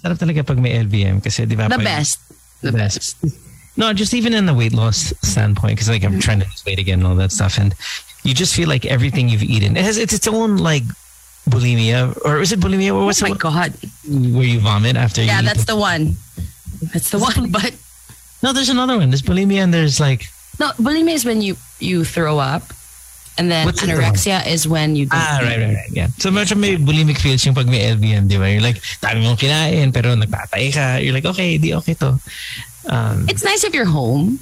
Sarap talaga pag may LBM kasi di ba? The best. The best. No, just even in the weight loss standpoint, because like I'm trying to lose weight again and all that stuff, and you just feel like everything you've eaten it has it's its own like bulimia, or is it bulimia? Or Oh what's my the God. where you vomit after you Yeah, eat that's the one. That's the one. But No, there's another one. There's bulimia and there's like no, bulimia is when you you throw up, and then What's anorexia is when you don't. ah right right right yeah. So much may bulimic feels yung pag may LBM, di ba? You're like dami mong kinain pero nagtatay ka. You're like okay, di okay to. Um, It's nice if you're home,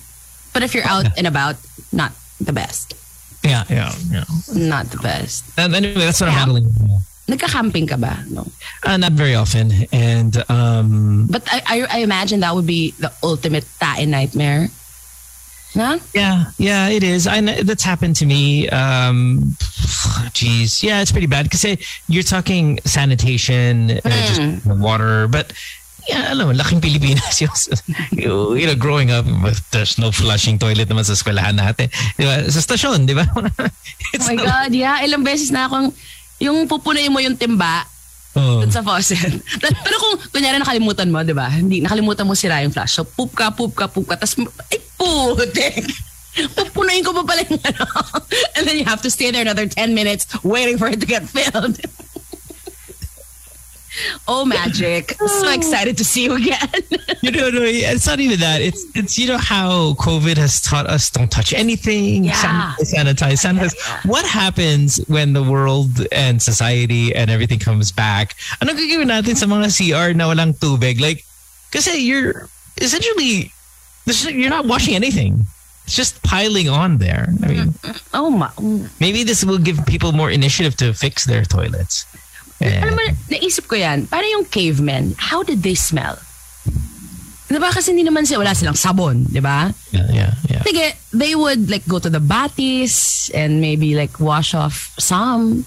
but if you're out and about, not the best. yeah yeah yeah. Not the best. And anyway, that's what I'm Yeah. handling. Nagka-camping ka ba? No. Uh, not very often, and um, But I, I, I imagine that would be the ultimate tain nightmare. Huh? Yeah, yeah, it is. I know, that's happened to me. Um, geez, yeah, it's pretty bad because you're talking sanitation, uh, just water, but. Yeah, alam mo, laking Pilipinas yung, you, know, growing up, there's no flushing toilet naman sa eskwelahan natin. Di ba? Sa stasyon, di ba? Oh my God, yeah. Ilang beses na akong, yung pupunayin mo yung timba Oh. dun sa faucet. Pero kung, kunyari nakalimutan mo, di ba? Hindi, nakalimutan mo sira yung flash. So, poop ka, poop ka, poop ka. Tapos, ay, putik! Pupunayin ko pa pala yung ano. And then you have to stay there another 10 minutes waiting for it to get filled. Oh, magic. So oh. excited to see you again. you know, no, it's not even that. It's it's you know how COVID has taught us don't touch anything, Yeah. sanitize, sanitize, sanitize. What happens when the world and society and everything comes back? Ano gagawin natin sa mga CR na walang tubig? Like, kasi you're essentially you're not washing anything. It's just piling on there. I mean, mm-hmm. oh, ma. Mm. maybe this will give people more initiative to fix their toilets. Yeah. Alam mo, naisip ko yan, paano yung cavemen, how did they smell? Diba kasi hindi naman sila, wala silang sabon, di ba? Yeah, yeah, yeah. Sige, they would like go to the batis and maybe like wash off some.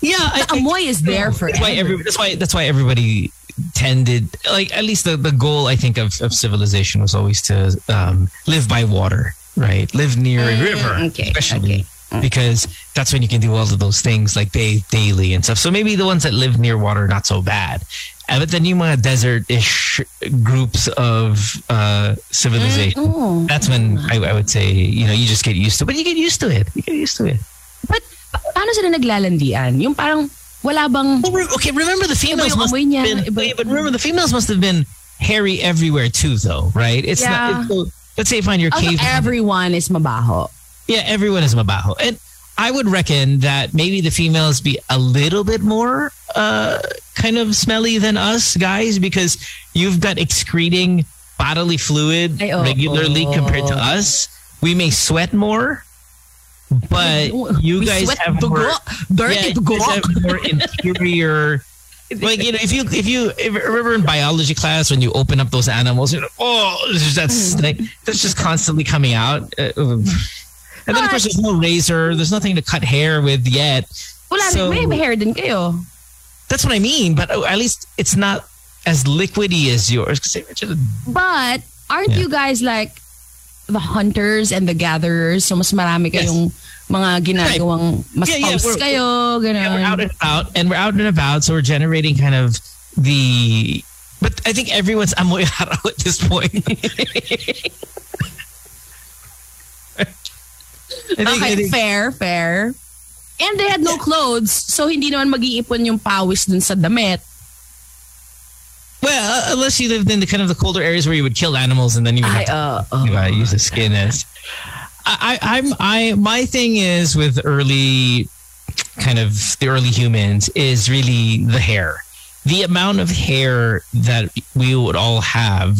Yeah, I, The amoy is there that's why every, that's why that's why everybody tended like at least the, the goal I think of, of civilization was always to um, live by water, right? Live near a river, Mm, okay, especially okay. Because that's when you can do all of those things like bathe daily and stuff. So maybe the ones that live near water not so bad. Uh, but then yung mga desert-ish groups of uh, civilization, Oh. that's when I, I would say you know you just get used to. But you get used to it. You get used to it. But pa- paano sila naglalandian? Yung parang wala bang... Well, okay, remember the females must have been, iba- but remember the females must have been hairy everywhere too, though, right? It's Yeah. not. It's, so, let's say find your Also, cave. everyone is mabaho. Yeah, everyone is mabaho, and I would reckon that maybe the females be a little bit more uh, kind of smelly than us guys because you've got excreting bodily fluid Ay, oo. regularly compared to us. We may sweat more. But you We guys have more, yeah, you have more interior like you know, if you if you if, remember in biology class when you open up those animals, you're like, oh, there's just that snake that's just constantly coming out. And then of course there's no razor, there's nothing to cut hair with yet. Wala So- may hair din kayo. That's what I mean. But uh, at least it's not as liquidy as yours. But aren't Yeah. you guys like the hunters and the gatherers? So mas marami Yes. kayong mga ginagawang mas Yeah, yeah, we're- kayo, ganun. Yeah, we're out and about, and we're out and about, so we're generating kind of the. But I think everyone's amoy at this point. I think, okay, think- fair, fair. And they had no clothes, so hindi naman mag-iipon yung pawis dun sa damit. well, uh, unless you lived in the kind of the colder areas where you would kill animals, and then you would have to uh, uh, you know, use the skin as. I, I, I'm I my thing is with early kind of the early humans is really the hair. The amount of hair that we would all have,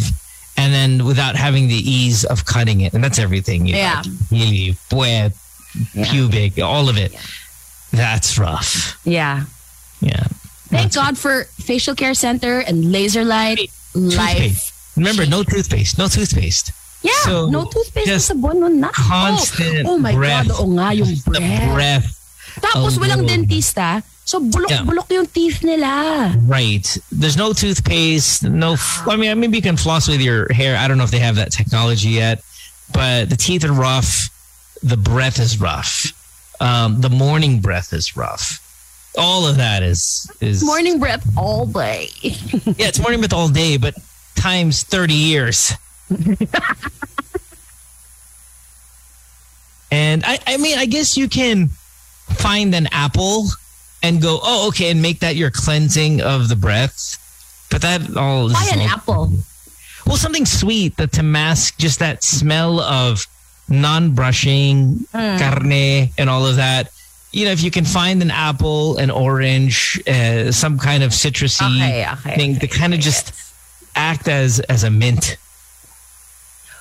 and then without having the ease of cutting it, and that's everything. You Yeah. know, really, puwet, Yeah. pubic, all of it. That's rough. yeah. Yeah. Thank That's- God for facial care center and laser light life. Toothpaste. Remember, no toothpaste. No toothpaste. Yeah, So, no toothpaste just sa sabon nun na. constant oh, oh my breath. God, oo nga, yung The breath. breath. Tapos Oh, walang no. dentista. So bulok-bulok yung teeth nila. Right. There's no toothpaste. No. F- I mean, maybe you can floss with your hair. I don't know if they have that technology yet, but the teeth are rough. The breath is rough. Um, the morning breath is rough. All of that is is Morning breath all day. Yeah, it's morning breath all day, but times thirty years. and I, I mean, I guess you can find an apple and go, oh, okay, and make that your cleansing of the breath. But that all Buy an all- apple. Well, something sweet that to mask just that smell of non-brushing carne and all of that. You know, if you can find an apple, an orange, uh, some kind of citrusy Okay, okay, thing to kind of okay, just act as as a mint.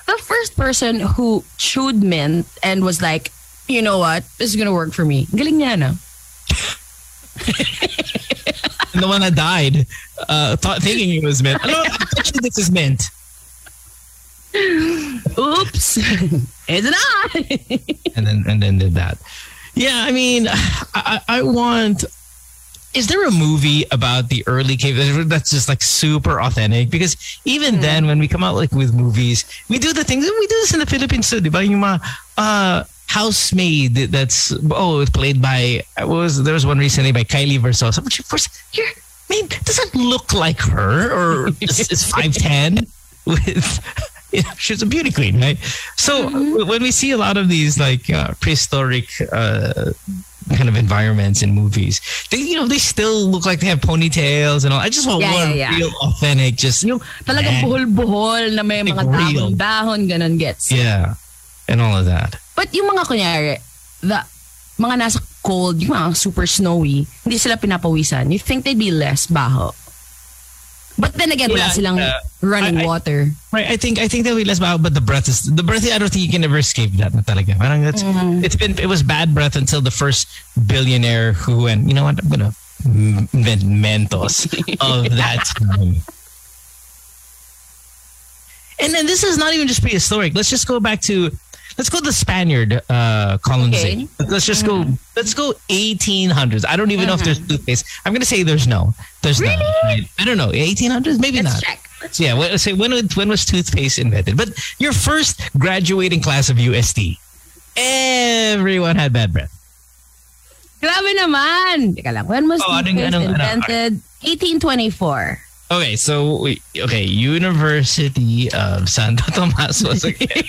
The first person who chewed mint and was like, you know what, this is gonna work for me. Galing niya, no? And the one that died, uh, thought thinking it was mint. No, actually, this is mint. Oops. it's not. and then and then did that. Yeah, I mean, I, I I want. Is there a movie about the early cave that's just like super authentic? Because even then, when we come out like with movies, we do the things we do this in the Philippines too, di ba? Yung mga, uh, housemaid that's oh, it's played by was there was one recently by Kylie Verzosa. But she first, you're, I mean, doesn't look like her or is, is five ten with. You know, she's a beauty queen, right? So w- when we see a lot of these like uh, prehistoric uh, kind of environments in movies, they you know they still look like they have ponytails and all. I just want Yeah, one yeah, yeah. real authentic, just Yung talagang Eh. buhol-buhol na may Like mga dahon-dahon, ganun gets. yeah, and all of that. But yung mga kunyari, the, mga nasa cold, yung mga super snowy, hindi sila pinapawisan. You think they'd be less baho. But then again, wala Yeah, silang uh, running I- I- water. Right, I think I think that be less about, but the breath is the breath. I don't think you can ever escape that. Na talaga. Parang that's Mm-hmm. it's been it was bad breath until the first billionaire who went. You know what? I'm gonna invent Mentos of that time. And then this is not even just prehistoric. Let's just go back to let's go to the Spaniard uh, colonization. Let's just go let's go 1800s. I don't even know if there's toothpaste. I'm gonna say there's no. There's none. Right? I don't know. 1800s? Maybe Let's not. check. Yeah, when, say when was- when was toothpaste invented? But your first graduating class of UST, everyone had bad breath. Grabe naman! Teka lang, when was Oh, toothpaste anong- anong- invented? 1824. Okay, so we- okay, University of Santo Tomas was again.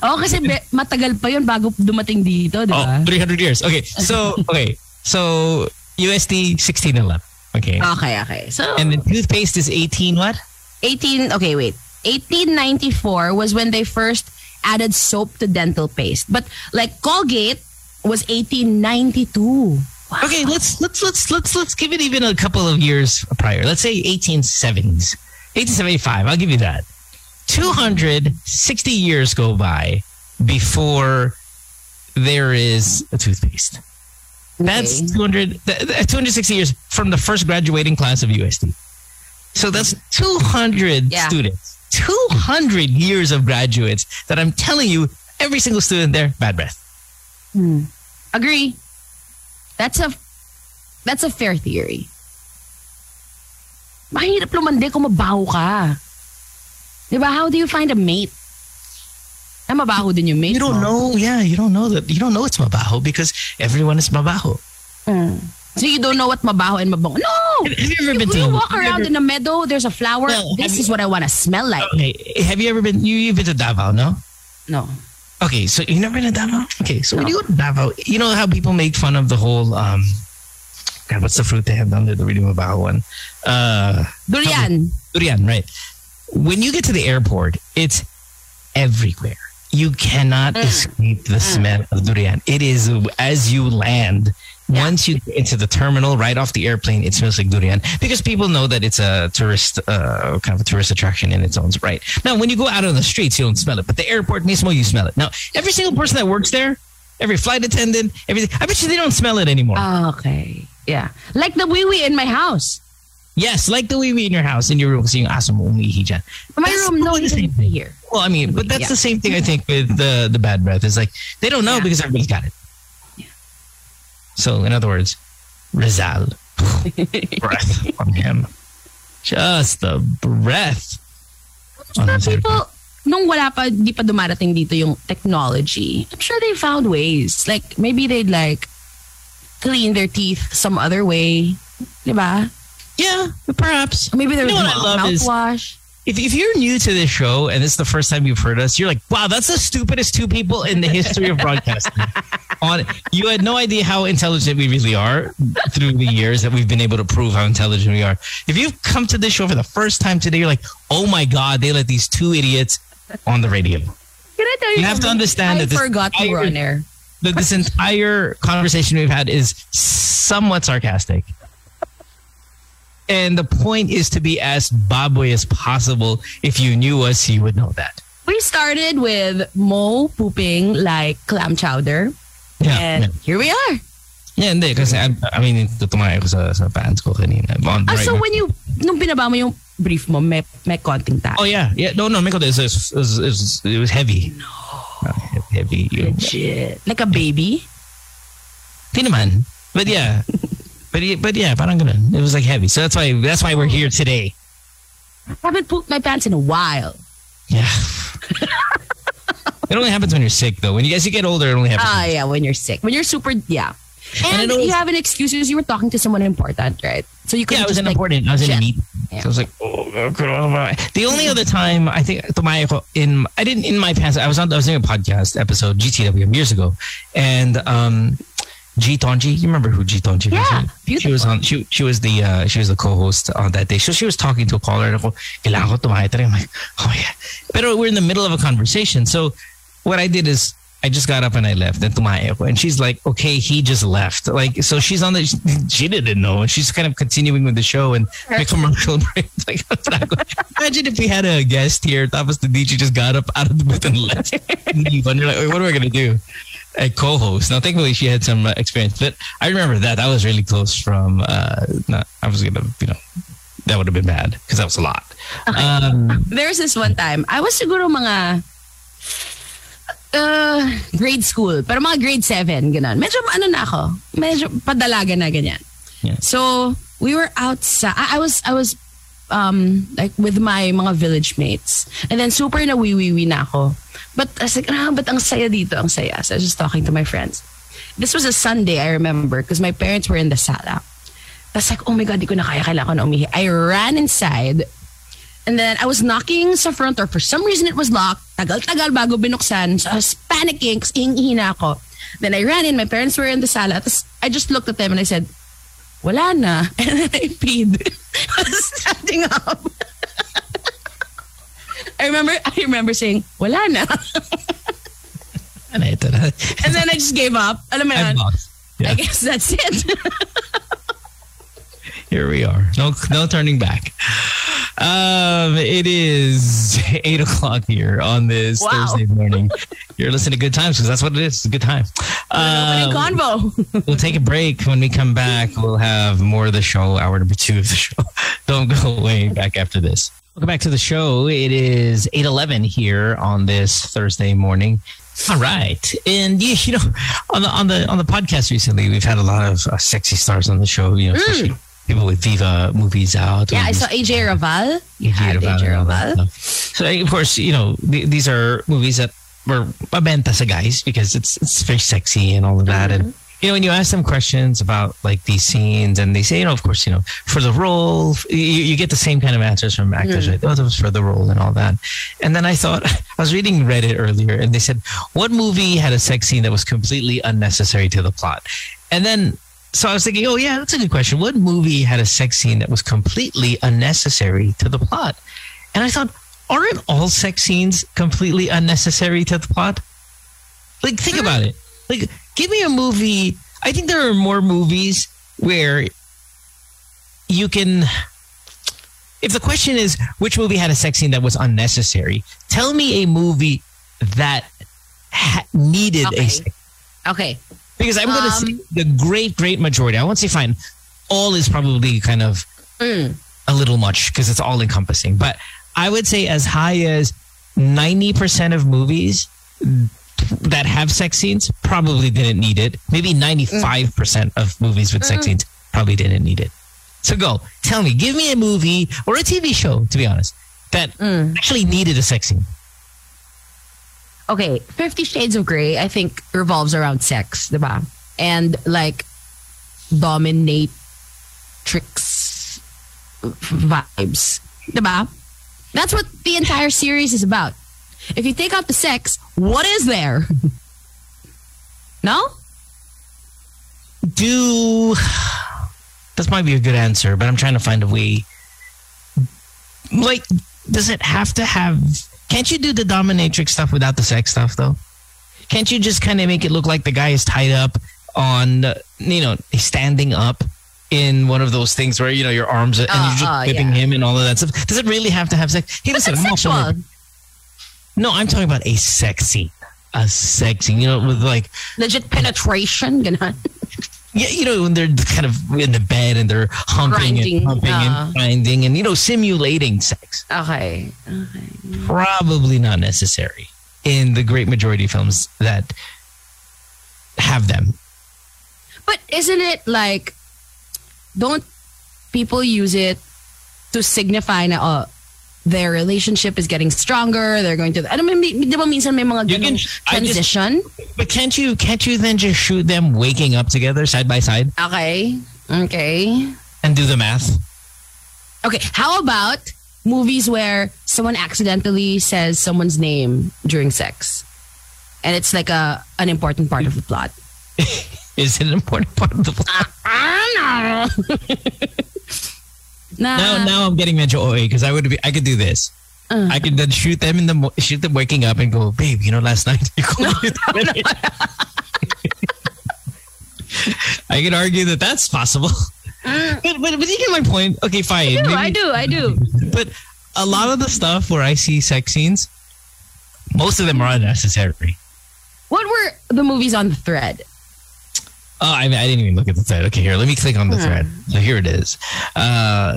Oo, kasi be- matagal pa yun bago dumating dito, di oh, ba? 300 years. Okay, so okay, so USD 1611. Okay, Okay, okay. So, and then toothpaste is 18 what? 18, okay, wait. 1894 was when they first added soap to dental paste. But like Colgate was 1892. Wow. Okay, let's let's let's let's let's give it even a couple of years prior. Let's say 1870s, 1875. I'll give you that. 260 years go by before there is a toothpaste. That's Okay. 200 th- th- 260 years from the first graduating class of UST. So that's 200 Yeah. students. 200 years of graduates that I'm telling you every single student there bad breath. Hmm. Agree. That's a that's a fair theory. Mahirap lumandi kung mabaho ka. Di ba? How do you find a mate? Na mabaho din yung mate You don't mo. know, yeah, you don't know that. You don't know it's mabaho because everyone is mabaho. Hmm. So you don't know what mabaho and mabango. No! Have you ever You, been you to? walk you around ever- in a meadow, there's a flower. Well, this is what I want to smell like. Okay, have you ever been? You you've been to Davao, no? No. Okay, so you never been to Davao? Okay, so when you go to Davao, you know how people make fun of the whole um, God, what's the fruit they have down there? The really mabaho one. Uh, Durian. durian, right? When you get to the airport, it's everywhere. You cannot escape the smell of durian. It is as you land. Once you get into the terminal, right off the airplane, it smells like durian because people know that it's a tourist, uh, kind of a tourist attraction in its own right. Now, when you go out on the streets, you don't smell it, but the airport, mismo, you smell it. Now, every single person that works there, every flight attendant, everything, I bet you they don't smell it anymore. Ah, okay. Yeah. Like the wee wee in my house. yes, like the way we in your house, in your room, kasi yung aso mo umiihi dyan. My That's room, no, the same thing. here. Well, I mean, but that's Yeah. the same thing I think with the the bad breath. Is like they don't know Yeah. because everybody's got it. So, in other words, Rizal breath on him, just the breath. on But his hair. people, nung wala pa, di pa dumarating dito yung technology, I'm sure they found ways. Like, maybe they'd like clean their teeth some other way. Diba? Yeah, perhaps. Maybe there You was know what I is- mouthwash. If, if you're new to this show and this is the first time you've heard us, you're like, wow, that's the stupidest two people in the history of broadcasting. On you had no idea how intelligent we really are through the years that we've been able to prove how intelligent we are. If you've come to this show for the first time today, you're like, oh my god, they let these two idiots on the radio. Can I tell you You have to understand I that this forgot we were on air. That this entire conversation we've had is somewhat sarcastic. And the point is to be as baboy as possible. If you knew us, you would know that. We started with Mo pooping like clam chowder. Yeah. and yeah. here we are. Yeah, hindi. Kasi, I, I mean, tumayo ko sa, sa pants ko kanina. On, Ah, right so now. when you, nung binaba mo yung brief mo, may, may konting tayo. Oh, yeah. Yeah. No, no. It was, it was, it was, it was heavy. No. heavy. Yung, Legit. Like a baby? Hindi naman. But yeah. but, yeah- but yeah, parang ganun. It was like heavy. So that's why, that's why we're here today. I haven't pooped my pants in a while. Yeah. it only happens when you're sick, though. When you as you get older, it only happens. Ah, yeah, when you're sick. When you're super, yeah. And And, always- you have an excuse because you were talking to someone important, right? So you could yeah, I was just in like, important. I was in a meet. Yeah. So I was like, oh, coronavirus. The only other time I think in I didn't in my pants. I was on I was doing a podcast episode GTW years ago, and um, G Toengi. You remember who G Toengi Yeah, was? She was on. She she was the uh, she was the co-host on that day. So she was talking to a caller. And ako, kailangan ko tumayo. Talaga, I'm like, oh yeah. But we're in the middle of a conversation. So what I did is I just got up and I left and. And she's like, okay, he just left. Like, so she's on the, she didn't know. And she's kind of continuing with the show and my commercial break. Like, imagine if we had a guest here. Tapos the DJ just got up out of the booth and left. and you're like, what am I going to do? A co-host. Now, thankfully, she had some uh, experience. But I remember that. That was really close from, uh, not, I was going to, you know, that would have been bad because that was a lot. Um, There's this one time, I was siguro mga uh, grade school, pero mga grade 7, ganun. Medyo ano na ako, medyo padalaga na ganyan. Yeah. So, we were outside, I, I was, I was um, like with my mga village mates. And then super na wiwiwi na ako. But I was like, ah, ba't ang saya dito, ang saya. So I was just talking to my friends. This was a Sunday, I remember, because my parents were in the sala. Tapos like, oh my God, di ko na kaya, kailangan ko na umihi. I ran inside And then I was knocking sa front door. For some reason, it was locked. Tagal-tagal bago binuksan. So I was panicking kasi hihina ako. Then I ran in. My parents were in the sala. Tapos I just looked at them and I said, wala na. And then I peed. I was standing up. I remember I remember saying, wala na. ano ito na? And then I just gave up. Alam mo yun? I guess that's it. Here we are. No, no turning back. Um, it is eight o'clock here on this Wow. Thursday morning. You're listening to Good Times because that's what it is. It's a good time. Um, convo. we'll take a break. When we come back, we'll have more of the show, hour number two of the show. Don't go away. Back after this. Welcome back to the show. It is eight eleven here on this Thursday morning. All right, and you, you know, on the on the on the podcast recently, we've had a lot of uh, sexy stars on the show. You know, especially people with Viva movies out. Yeah, I saw AJ Raval. You had AJ and all Raval. So of course, you know th- these are movies that were mabenta sa guys because it's it's very sexy and all of that. And Mm-hmm. you know when you ask them questions about like these scenes, and they say, you know, of course, you know, for the role, you, you get the same kind of answers from actors, Mm-hmm. right? Oh, that was for the role and all that. And then I thought I was reading Reddit earlier, and they said, what movie had a sex scene that was completely unnecessary to the plot? And then so I was thinking, oh yeah, that's a good question. What movie had a sex scene that was completely unnecessary to the plot? And I thought, aren't all sex scenes completely unnecessary to the plot? Like, think about it. Like, give me a movie. I think there are more movies where you can. If the question is which movie had a sex scene that was unnecessary, tell me a movie that ha- needed Okay. a sex Okay. Because I'm going to Um, say the great, great majority. I won't say fine. All is probably kind of Mm. a little much because it's all encompassing. But I would say as high as 90% of movies that have sex scenes probably didn't need it. Maybe 95% of movies with sex scenes probably didn't need it. So go, tell me, give me a movie or a TV show, to be honest, that actually needed a sex scene. Okay, Fifty Shades of Grey, I think revolves around sex, diba? And like dominate tricks vibes. Diba? That's what the entire series is about. If you take out the sex, what is there? no? Do this might be a good answer, but I'm trying to find a way. Like, does it have to have? Can't you do the dominatrix stuff without the sex stuff though? Can't you just kind of make it look like the guy is tied up on, you know, he's standing up in one of those things where you know your arms and Uh, you're just uh, whipping yeah. him and all of that stuff? Does it really have to have sex? Hey, listen, I'm sexual. no, I'm talking about a sex scene. A sex scene, you know, with like Legit penetration. Ganun. Yeah, you know, when they're kind of in the bed and they're humping Grinding, and humping uh. and grinding and, you know, simulating sex. Okay. okay. Probably not necessary in the great majority of films that have them. But isn't it like, don't people use it to signify na, oh, their relationship is getting stronger, they're going to, ano, may, may- di ba minsan may mga You can- ganong I just- transition? But can't you can't you then just shoot them waking up together side by side okay. Okay. and do the math? Okay. How about movies where someone accidentally says someone's name during sex? And it's like a an important part of the plot. Is it an important part of the plot? Ah, no. nah. Now, now I'm getting Metro OA because I would be I could do this. Uh. I could then shoot them in the mo- shoot them waking up and go, babe. You know, last night you called me. I could argue that that's possible. but, but but you get my point. Okay, fine. I do, Maybe- I do, I do. But a lot of the stuff where I see sex scenes, most of them are unnecessary. What were the movies on the thread? Oh, I, I didn't even look at the thread. Okay, here, let me click on the thread. So here it is. Uh,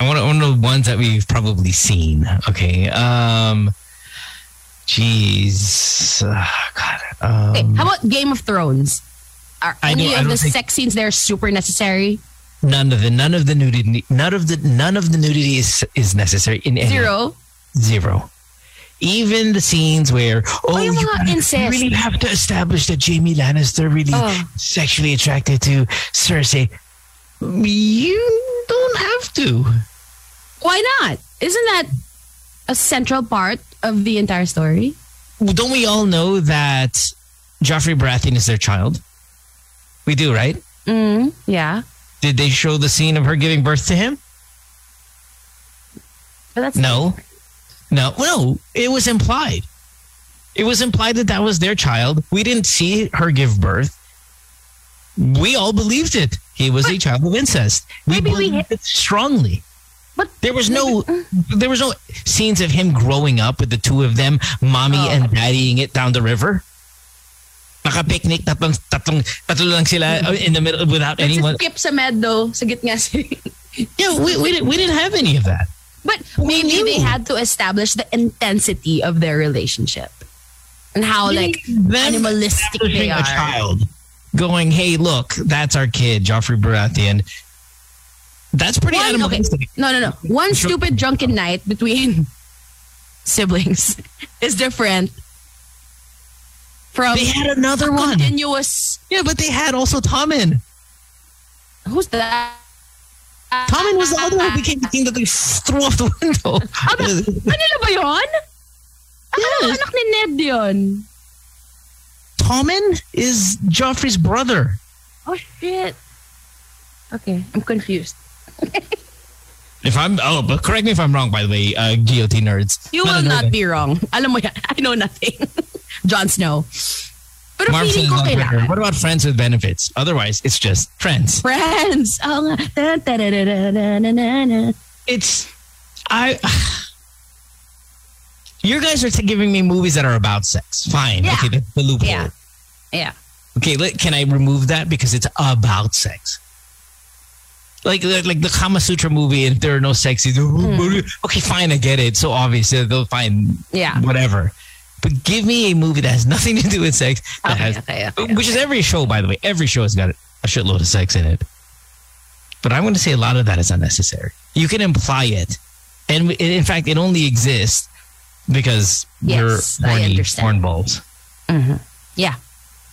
I want to one of the ones that we've probably seen. Okay. Um, jeez. Ah, God. Okay, Um, how about Game of Thrones? Are I any of the sex scenes there super necessary? none of the none of the nudity none of the none of the nudity is is necessary in any Zero. zero. Even the scenes where oh you, really have to establish that Jaime Lannister really Oh. sexually attracted to Cersei. You don't have to. Why not? Isn't that a central part of the entire story? Don't we all know that Joffrey Baratheon is their child? We do, right? Mm, yeah. Did they show the scene of her giving birth to him? But that's No. No. It was implied. It was implied that that was their child. We didn't see her give birth. We all believed it. He was a child of incest. We Maybe we- believed it strongly. But There was no there was no scenes of him growing up with the two of them, mommy Oh. and daddying it down the river. Naka-picnic, tatlong, tatlong, tatlo lang sila uh, in the middle without Let's anyone. skip sa meddo, sa gitna si... Yeah, we, we, didn't, we didn't have any of that. But maybe they had to establish the intensity of their relationship. And how like Them animalistic they are. a child going, hey, look, that's our kid, Joffrey Baratheon. That's pretty One, okay. animalistic. No, no, no. One stupid drunken night between siblings is different from They had another one. continuous. Yeah, but they had also Tommen. Who's that? Tommen was the other one who became the king that they threw off the window. Kanila ba yun? Akala ko Yes. anak ni Ned yun. Tommen is Joffrey's brother. Oh, shit. Okay, I'm confused. If I'm, oh, but correct me if I'm wrong, by the way, uh, GOT nerds. You No, will no, no, not no. be wrong. Alam mo yan. I know nothing. Jon Snow. Pero Marv feeling ko kailangan. What about friends with benefits? Otherwise, it's just friends. Friends. Oo nga. Da, da, da, da, da, da, da, da. It's I. You guys are giving me movies that are about sex. Fine. Yeah. Okay, that's the loophole. Yeah. Yeah. Okay, let, can I remove that because it's about sex? Like like the Kama Sutra movie, and there are no sex scenes. Hmm. Okay, fine, I get it. So obvious, they'll find Yeah. whatever. But give me a movie that has nothing to do with sex. That Okay, has, okay, okay, which is every show, by the way. Every show has got a shitload of sex in it. But I'm going to say a lot of that is unnecessary. You can imply it, and in fact, it only exists because Yes, I horny understand. hornballs. Yeah.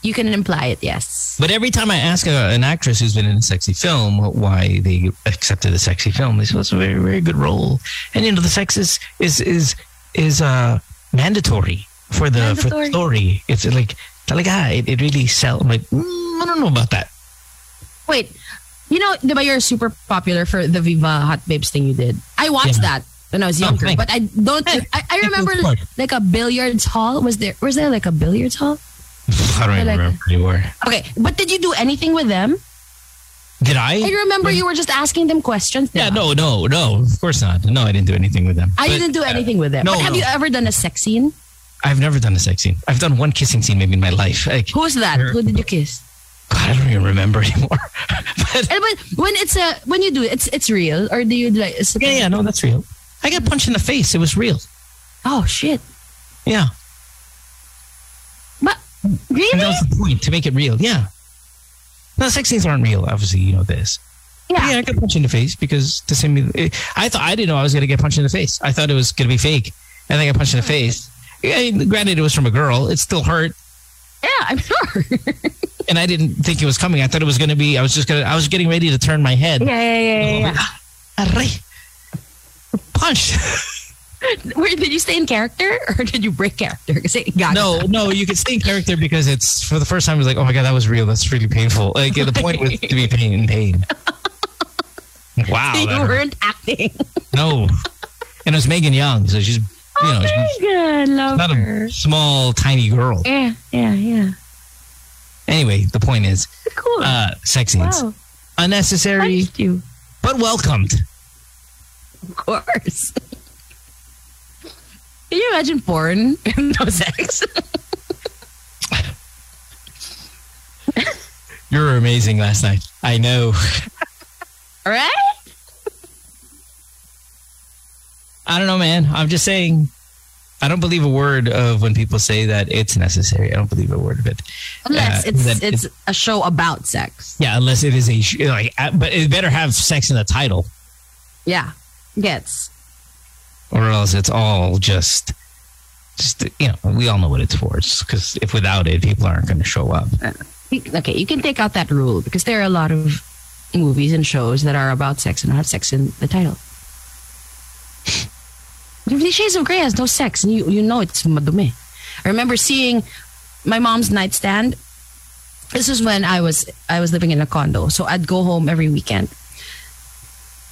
You can imply it, yes. But every time I ask a, an actress who's been in a sexy film why they accepted a sexy film, they say it's a very very good role, and you know the sex is is is is uh mandatory for the for the story. It's like talaga it, it really sell. I'm like mm, I don't know about that. Wait, you know, ba you're super popular for the Viva Hot Babes thing you did? I watched Yeah. that when I was Oh, younger, thanks. but I don't. I, I remember like a billiards hall. Was there? Was there like a billiards hall? I don't like- remember anymore. Okay, but did you do anything with them? Did I? I remember you were just asking them questions. Yeah, no, no, no. Of course not. No, I didn't do anything with them. I But, didn't do uh, anything with them. no, but have no. you ever done a sex scene? I've never done a sex scene. I've done one kissing scene maybe in my life. Like, Who was that? Who did you kiss? God, I don't even remember anymore. but eh, And when, when it's a when you do it, it's it's real or do you like? It's yeah, yeah, no, that's real. I got punched in the face. It was real. Oh shit! Yeah. But And really? that was the point to make it real. Yeah. No, sex scenes aren't real. Obviously, you know this. Yeah. Yeah, I got punched in the face because to send me. I thought I didn't know I was going to get punched in the face. I thought it was going to be fake, and then I got punched in the face. I mean, granted, it was from a girl. It still hurt, Yeah, I'm sure. and I didn't think it was coming. I thought it was going to be. I was just gonna. I was getting ready to turn my head. yeah, yeah, yeah, yeah. yeah. Oh, Aray. Punch. Where did you stay in character or did you break character? No, ka. no, you could stay in character because it's for the first time. It was like, oh my god, that was real. That's really painful. Like the point was to be pain in pain. Wow, you weren't acting. no, and it was Megan Young, so she's you know she's good, love not her. a small tiny girl. Yeah, yeah, yeah. Anyway, the point is, Cool. uh, sex scenes wow. unnecessary but welcomed. Of course. Can you imagine porn and no sex? You were amazing last night. I know. right? I don't know, man. I'm just saying. I don't believe a word of when people say that it's necessary. I don't believe a word of it. Unless Uh, it's that it's a show about sex. Yeah, unless it is a sh- like, uh, but it better have sex in the title, Yeah. Gets. or else it's all just, just you know, we all know what it's for. Because if without it, people aren't going to show up. Okay, you can take out that rule because there are a lot of movies and shows that are about sex and have sex in the title. Fifty Shades of Grey has no sex, and you you know it's madumi. I remember seeing my mom's nightstand. This is when I was I was living in a condo, so I'd go home every weekend.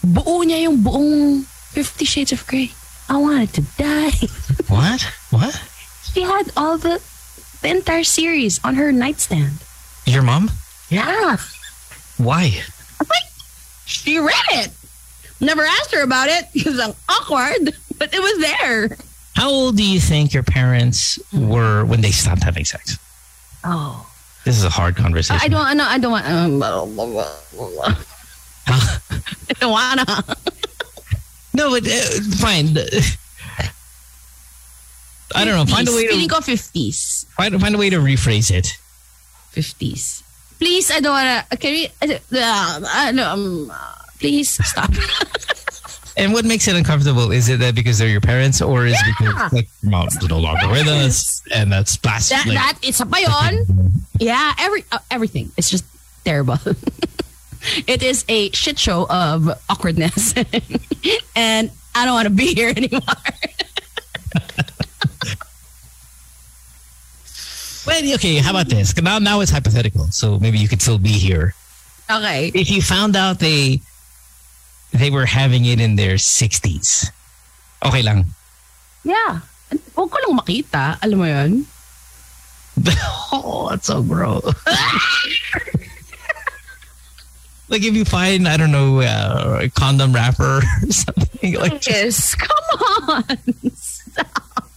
Buo niya yung buong Fifty Shades of Grey. I wanted to die. What? What? she had all the the entire series on her nightstand. Your mom? Yeah. Why? like, she read it. Never asked her about it because I'm awkward, but it was there. How old do you think your parents were when they stopped having sex? Oh, This is a hard conversation. I don't know. I don't want. Um, Huh? I don't wanna. No, but uh, fine. I don't know. Find a way Feeling to ko fifties. find, find a way to rephrase it. Fifties. Please, I don't wanna. Can we? Uh, uh, no, um, uh, please stop. And what makes it uncomfortable? Is it that because they're your parents, or is it because like your mom's no longer with us, and that's that blasphemy? that isa pa yon. Yeah, every uh, everything. It's just terrible. it is a shit show of awkwardness, and I don't want to be here anymore. Well, okay. How about this? Now, now it's hypothetical, so maybe you could still be here. Okay. If you found out they they were having it in their sixties, okay lang. Yeah. Huwag ko lang makita. Alam mo yun? oh, that's so gross. like if you find, I don't know, uh, a condom wrapper or something like. Yes. Come on.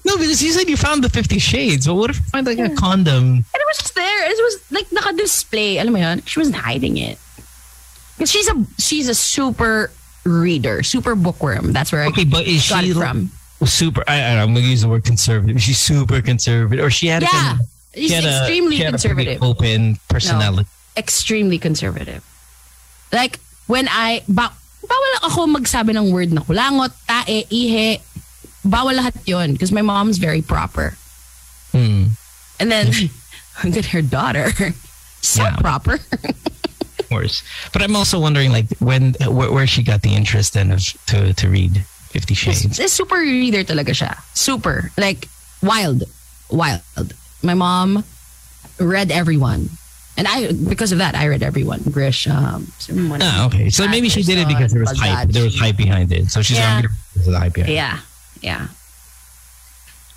No, because you said you found the Fifty Shades, but what if you find like a condom? And it was just there. It was like naka-display. Alam mo yun? She wasn't hiding it. Because she's a she's a super reader, super bookworm. That's where Okay, I but is got she it from. super? I, I'm going to use the word conservative. She's super conservative, or she had a Yeah. kind of- She's she had a- extremely a conservative. open personality. extremely conservative. Like, when I, ba, bawal ako magsabi ng word na kulangot, tae, ihe, bawal lahat yun because my mom's very proper. Hmm. And then, Look at her daughter. So Yeah. proper. Course. But I'm also wondering, like, when where, where she got the interest then of to to read Fifty Shades. This super reader talaga siya. Super. Like, wild. Wild. My mom read everyone. And I, because of that, I read everyone. Grish, um, Ah, okay. So maybe she did it because there was hype. There was hype behind it. So she's Yeah. yeah. because of the hype behind it. Yeah, yeah.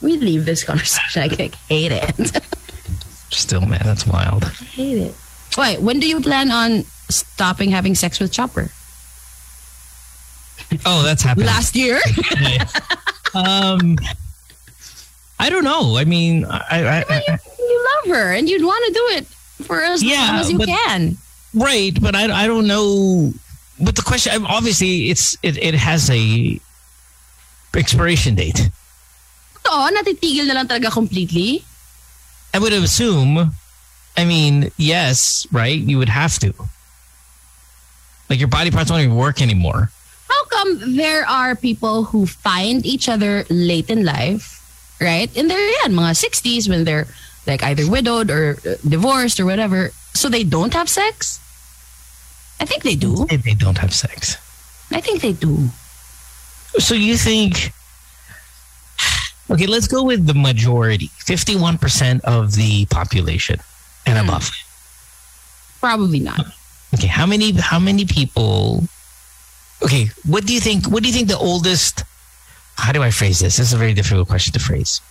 We leave this conversation. I like, hate it. Still, man, that's wild. I hate it. Wait, when do you plan on stopping having sex with Chopper? Oh, that's happening. Last year? um, I don't know. I mean, I, I, I, you love her and you'd want to do it for as Yeah, long as you but- can. right, but I, I don't know. But the question, obviously, it's it, it has a expiration date. Oo, natitigil na lang talaga completely. I would assume. I mean, yes, right? You would have to. Like your body parts don't even work anymore. How come there are people who find each other late in life, right? In their yan, mga 60s when they're like either widowed or uh, divorced or whatever, so they don't have sex? I think they do. They don't have sex. I think they do. So you think? Okay, let's go with the majority. Fifty-one percent of the population and Hmm. above. Probably not. Okay, how many? How many people? Okay, what do you think? What do you think the oldest? How do I phrase this? This is a very difficult question to phrase.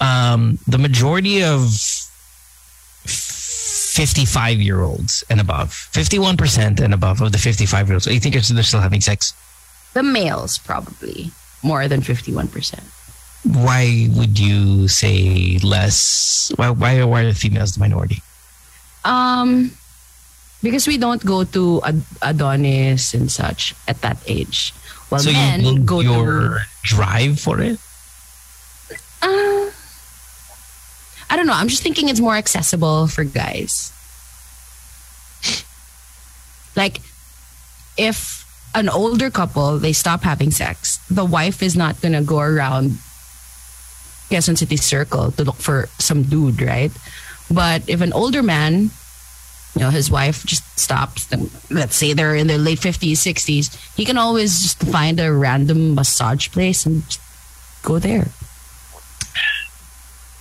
Um, the majority of fifty-five-year-olds and above, fifty-one percent and above of the fifty-five-year-olds. Do you think they're still having sex? The males probably more than 51%. Why would you say less? Why why are the females the minority? Um, because we don't go to Ad- Adonis and such at that age. Well, so men you go your drive for it. to. Uh, I don't know. I'm just thinking it's more accessible for guys. Like, if an older couple they stop having sex, the wife is not gonna go around Quezon City Circle to look for some dude, right? But if an older man, you know, his wife just stops, then let's say they're in their late 50s, 60s, he can always just find a random massage place and just go there.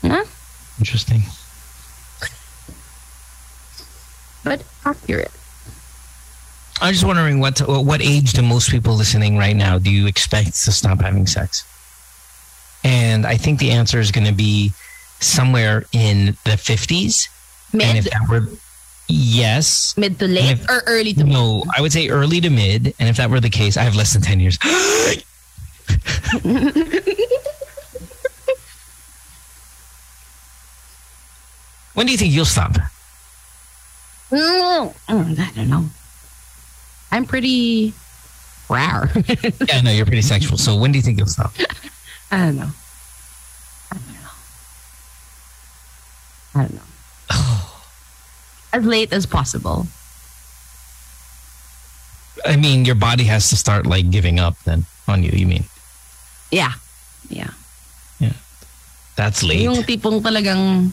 Huh? Interesting. But accurate. I'm just wondering what what age do most people listening right now do you expect to stop having sex? And I think the answer is going to be somewhere in the 50s. And if Mid, that were yes, mid to late, if- or early to mid. no, I would say early to mid. And if that were the case, I have less than 10 years. when do you think you'll stop? Mm, I don't know. I'm pretty rare. Yeah, no, you're pretty sexual. So when do you think you'll stop? I don't know. I don't know. I don't know. as late as possible. I mean, your body has to start like giving up then on you. You mean Yeah. Yeah. Yeah. That's late? Yung tipong talagang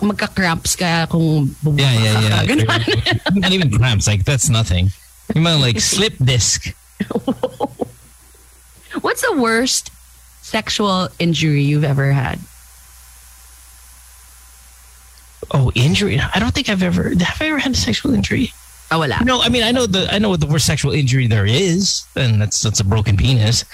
magka-cramps ka kung bubuka Yeah, yeah, ka. yeah. Ganun. Not even cramps. Like that's nothing. You might like slip disc. What's the worst sexual injury you've ever had? Oh, injury. I don't think I've ever. Have I ever had a sexual injury? Ah, wala. No, I mean I know the I know what the worst sexual injury there is, and that's that's a broken penis.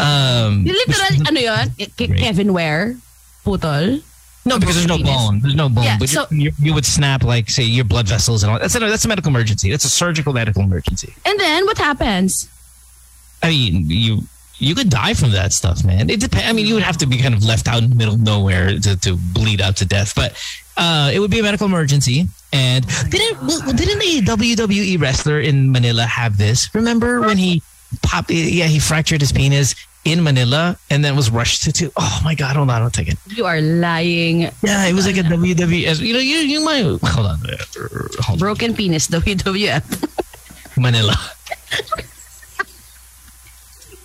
Um, Yung literal, ano yun? Great. Kevin Ware? Putol? no, because there's no penis. bone. There's no bone, Yeah, but so- you, you would snap like say your blood vessels and all. That's a that's a medical emergency. That's a surgical medical emergency. And then, what happens? I mean, you you could die from that stuff, man. It depends. I mean, you would have to be kind of left out in the middle of nowhere to, to bleed out to death, but uh, it would be a medical emergency. And didn't well, didn't a WWE wrestler in Manila have this? Remember when he popped? Yeah, he fractured his penis in Manila and then was rushed to. to oh my god! Hold on, one second. You are lying. Yeah, it was like a WWE. You know, you you might hold on. Hold on. Broken penis, WWF. Manila.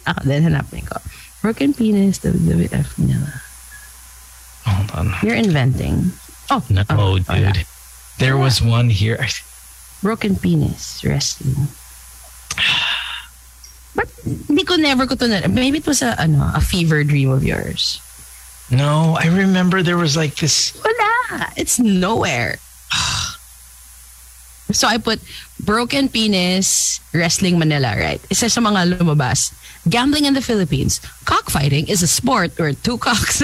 Ah, then hanapin ko. Broken penis, WWF. Manila. Hold on. You're inventing. Oh, No, oh, dude. oh, yeah. There was one here. Broken penis wrestling. But hindi ko never ko to na, maybe it was a ano, a fever dream of yours. No, I remember there was like this. Wala. It's nowhere. so I put broken penis wrestling Manila, right? Isa sa mga lumabas. Gambling in the Philippines. Cockfighting is a sport where two cocks.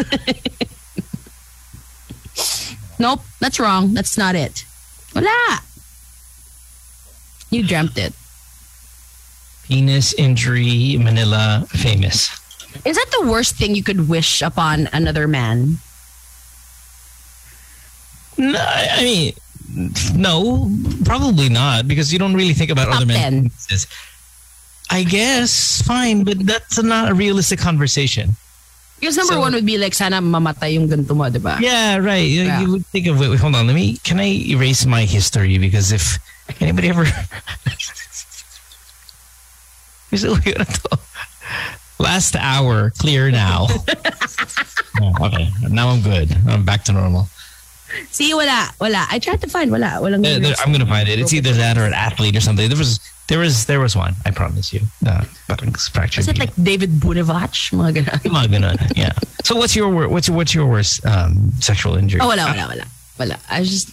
nope, that's wrong. That's not it. Wala. You dreamt it. Penis injury, Manila, famous. Is that the worst thing you could wish upon another man? No, I mean, no, probably not because you don't really think about Top other 10. I guess fine, but that's not a realistic conversation. Because number So- one would be like, sana mamatay yung ganito mo, di ba? Yeah, right. You- Yeah. You would think of wait, wait, hold on. Let me. Can I erase my history because if anybody ever. Gusto ko yun to. Last hour, clear now. oh, okay, now I'm good. I'm back to normal. See, wala, wala. I tried to find, wala. Walang Uh, I'm gonna find it. It's either that or an athlete or something. There was, there was, there was one. I promise you. Uh, parang fractured. Is it like David Bunevacz? Mga ganun. Mga ganun, Yeah. So what's your what's your, what's your worst um, sexual injury? Oh, wala, wala, wala. Wala. I was just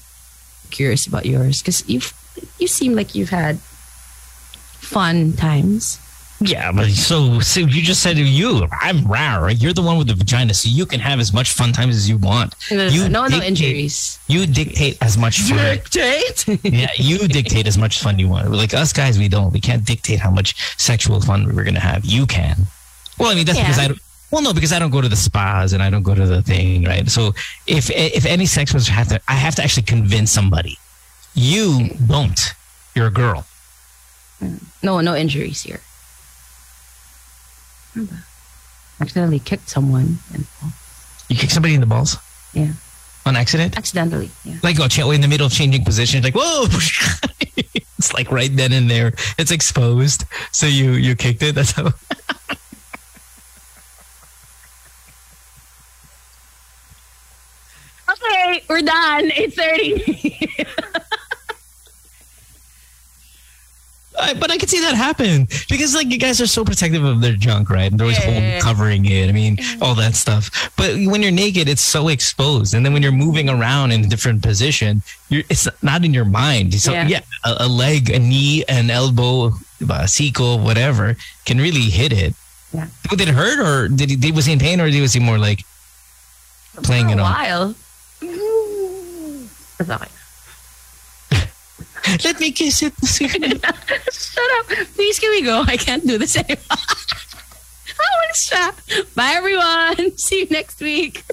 curious about yours because you you seem like you've had fun times. Yeah, but so, so you just said you. I'm rare. You're the one with the vagina, so you can have as much fun times as you want. You no, no injuries. You dictate as much fun. Dictate? yeah, you dictate as much fun you want. Like us guys, we don't. We can't dictate how much sexual fun we're gonna have. You can. Well, I mean that's Yeah. because I don't. Well, no, because I don't go to the spas and I don't go to the thing, right? So if if any sex was have to, I have to actually convince somebody. You don't. You're a girl. Mm. no, no injuries here. Ba? Accidentally kicked someone. And, You kick somebody in the balls yeah. on accident. Accidentally. Yeah. Like oh, in the middle of changing positions, like whoa! it's like right then and there. It's exposed, so you you kicked it. That's how. Okay, we're done. 8.30. I, but I could see that happen because like you guys are so protective of their junk, right? And they're always Yeah. holding, covering it. I mean, all that stuff. But when you're naked, it's so exposed, and then when you're moving around in a different position, you're it's not in your mind. So Yeah. yeah, a, a leg, a knee, an elbow, a siko, whatever, can really hit it. Yeah. Did it hurt, or did he, did- was he in pain, or was he more like playing For a on? while. Okay. Let me kiss it. Shut up. Please, can we go? I can't do this anymore. I want to stop. Bye, everyone. See you next week.